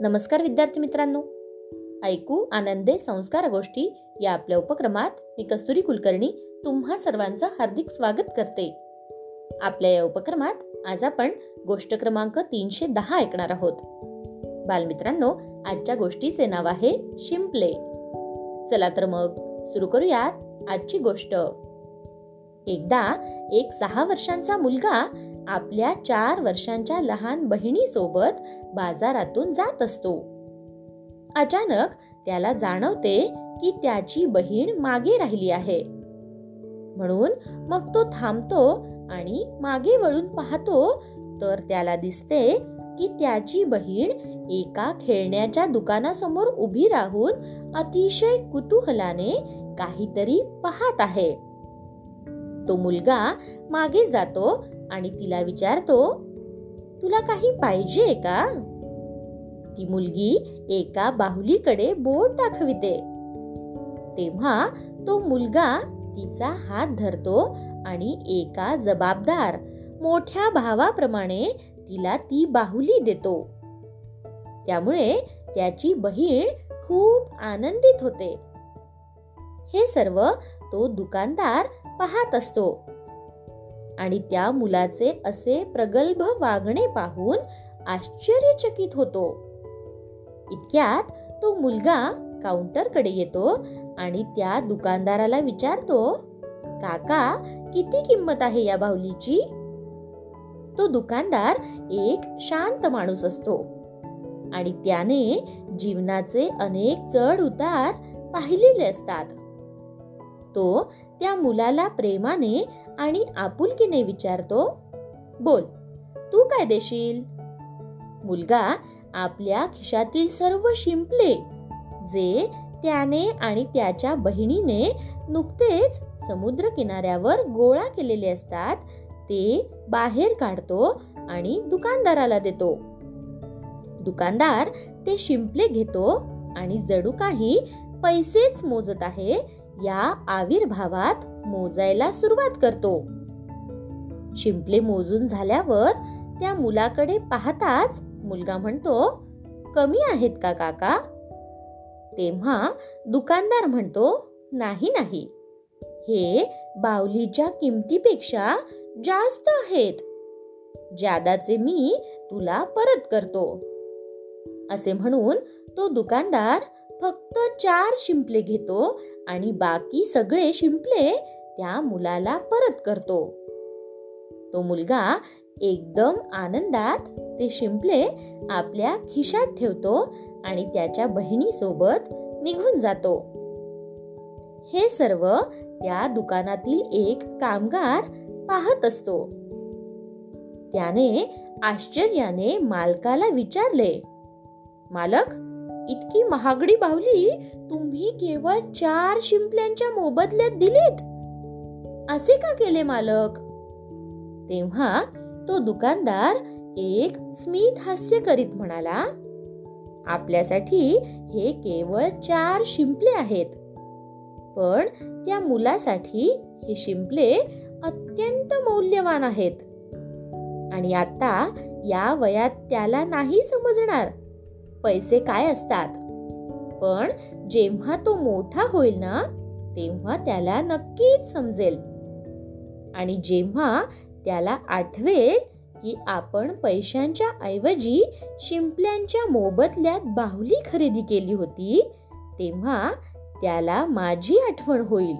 नमस्कार विद्यार्थी मित्रांनो. ऐकू आनंदे संस्कार गोष्टी या आपल्या उपक्रमात मी कस्तुरी कुलकर्णी तुम्हा सर्वांचं हार्दिक स्वागत करते. आपल्या या उपक्रमात आज आपण गोष्ट क्रमांक तीनशे दहा ऐकणार आहोत. बालमित्रांनो आजच्या गोष्टीचे नाव आहे शिंपले. चला तर मग सुरू करूयात आजची गोष्ट. एकदा एक सहा वर्षांचा मुलगा आपल्या चार वर्षांच्या लहान बहिणीसोबत बाजारातून जात असतो. अचानक त्याला जाणवते की त्याची बहीण मागे राहिली आहे. म्हणून मग तो थांबतो आणि मागे वळून पाहतो तर त्याला दिसते की त्याची बहीण एका खेळण्याच्या दुकानासमोर उभी राहून अतिशय कुतूहलाने काहीतरी पाहत आहे. तो मुलगा मागे जातो आणि तिला विचारतो तुला काही पाहिजे का? ती मुलगी एका बाहुलीकडे बोट दाखविते. तेव्हा तो मुलगा तिचा हात धरतो आणि एका जबाबदार मोठ्या भावाप्रमाणे तिला ती बाहुली देतो. त्यामुळे त्याची बहीण खूप आनंदित होते. हे सर्व तो दुकानदार पाहत असतो. आणि त्या मुलाचे असे प्रगल्भ वागणे पाहून आश्चर्यचकित होतो. इतक्यात तो मुलगा काउंटरकडे येतो आणि त्या दुकानदाराला विचारतो काका किती किंमत आहे या बाहुलीची? तो दुकानदार एक शांत माणूस असतो. आणि त्याने जीवनाचे अनेक चढ उतार पाहिलेले असतात. तो त्या मुलाला प्रेमाने आणि आपुलकीने विचारतो बोल तू काय देशील? मुलगा आपल्या खिशातील सर्व शिंपले जे त्याने आणि त्याच्या बहिणीने नुकतेच समुद्र किनाऱ्यावर गोळा केलेले असतात ते बाहेर काढतो आणि दुकानदाराला देतो. दुकानदार ते शिंपले घेतो आणि जडू काही पैसेच मोजत आहे या आविर्भावात मोजायला सुरुवात करतो. शिंपले मोजून झाल्यावर त्या मुलाकडे पाहताच मुलगा म्हणतो कमी आहेत का काका? तेव्हा दुकानदार म्हणतो नाही नाही. हे बावलीच्या किमतीपेक्षा जास्त आहेत. जादाचे मी तुला परत करतो. असे म्हणून तो दुकानदार फक्त चार शिंपले घेतो आणि बाकी सगळे शिंपले त्या मुलाला परत करतो. तो मुलगा एकदम आनंदात ते शिंपले आपल्या खिशात ठेवतो आणि त्याच्या बहिणीसोबत निघून जातो. हे सर्व त्या दुकानातील एक कामगार पाहत असतो. त्याने आश्चर्याने मालकाला विचारले मालक इतकी महागडी बाहुली तुम्ही केवळ चार शिंपल्यांच्या मोबदल्यात दिलीत. असे का केले मालक? तेव्हा तो दुकानदार एक स्मित हास्य करीत म्हणाला आपल्यासाठी हे केवळ चार शिंपले आहेत. पण त्या मुलासाठी हे शिंपले अत्यंत मौल्यवान आहेत. आणि आता या वयात त्याला नाही समजणार. पैसे काय असतात? पण जेव्हा तो मोठा होईल ना तेव्हा त्याला नक्कीच समजेल. आणि जेव्हा त्याला आठवेल की आपण पैशांच्या ऐवजी शिंपल्यांच्या मोबदल्यात बाहुली खरेदी केली होती तेव्हा त्याला माझी आठवण होईल.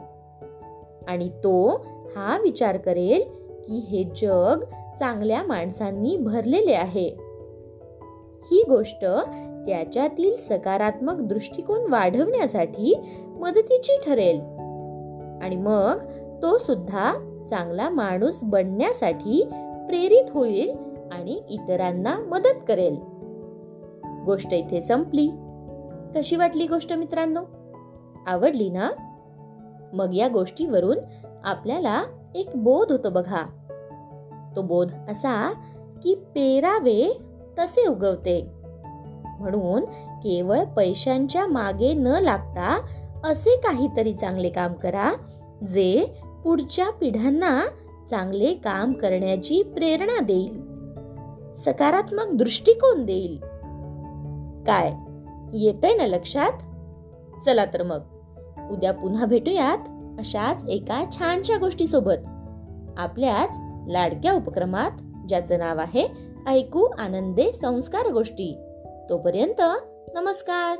आणि तो हा विचार करेल की हे जग चांगल्या माणसांनी भरलेले आहे. ही गोष्ट त्याच्यातील सकारात्मक दृष्टिकोन वाढवण्यासाठी मदतीची ठरेल. आणि मग तो सुद्धा चांगला माणूस बनण्यासाठी प्रेरित होईल आणि इतरांना मदत करेल. गोष्ट इथे संपली. कशी वाटली गोष्ट मित्रांनो? आवडली ना? मग या गोष्टीवरून आपल्याला एक बोध होतो बघा. तो बोध असा की पेरावे तसे उगवते. म्हणून केवळ पैशांच्या मागे न लागता असे काहीतरी चांगले काम करा जे पुढच्या पिढ्यांना चांगले काम करण्याची प्रेरणा देईल. सकारात्मक दृष्टिकोन देईल. काय? येतंय ना लक्षात? चला तर मग. उद्या पुन्हा भेटूयात अशाच एका छानशा गोष्टीसोबत. आपल्याच लाडक्या उपक्रमात ज्याचं नाव आहे ऐकू आनंदे संस्कार गोष्टी. तोपर्यंत नमस्कार.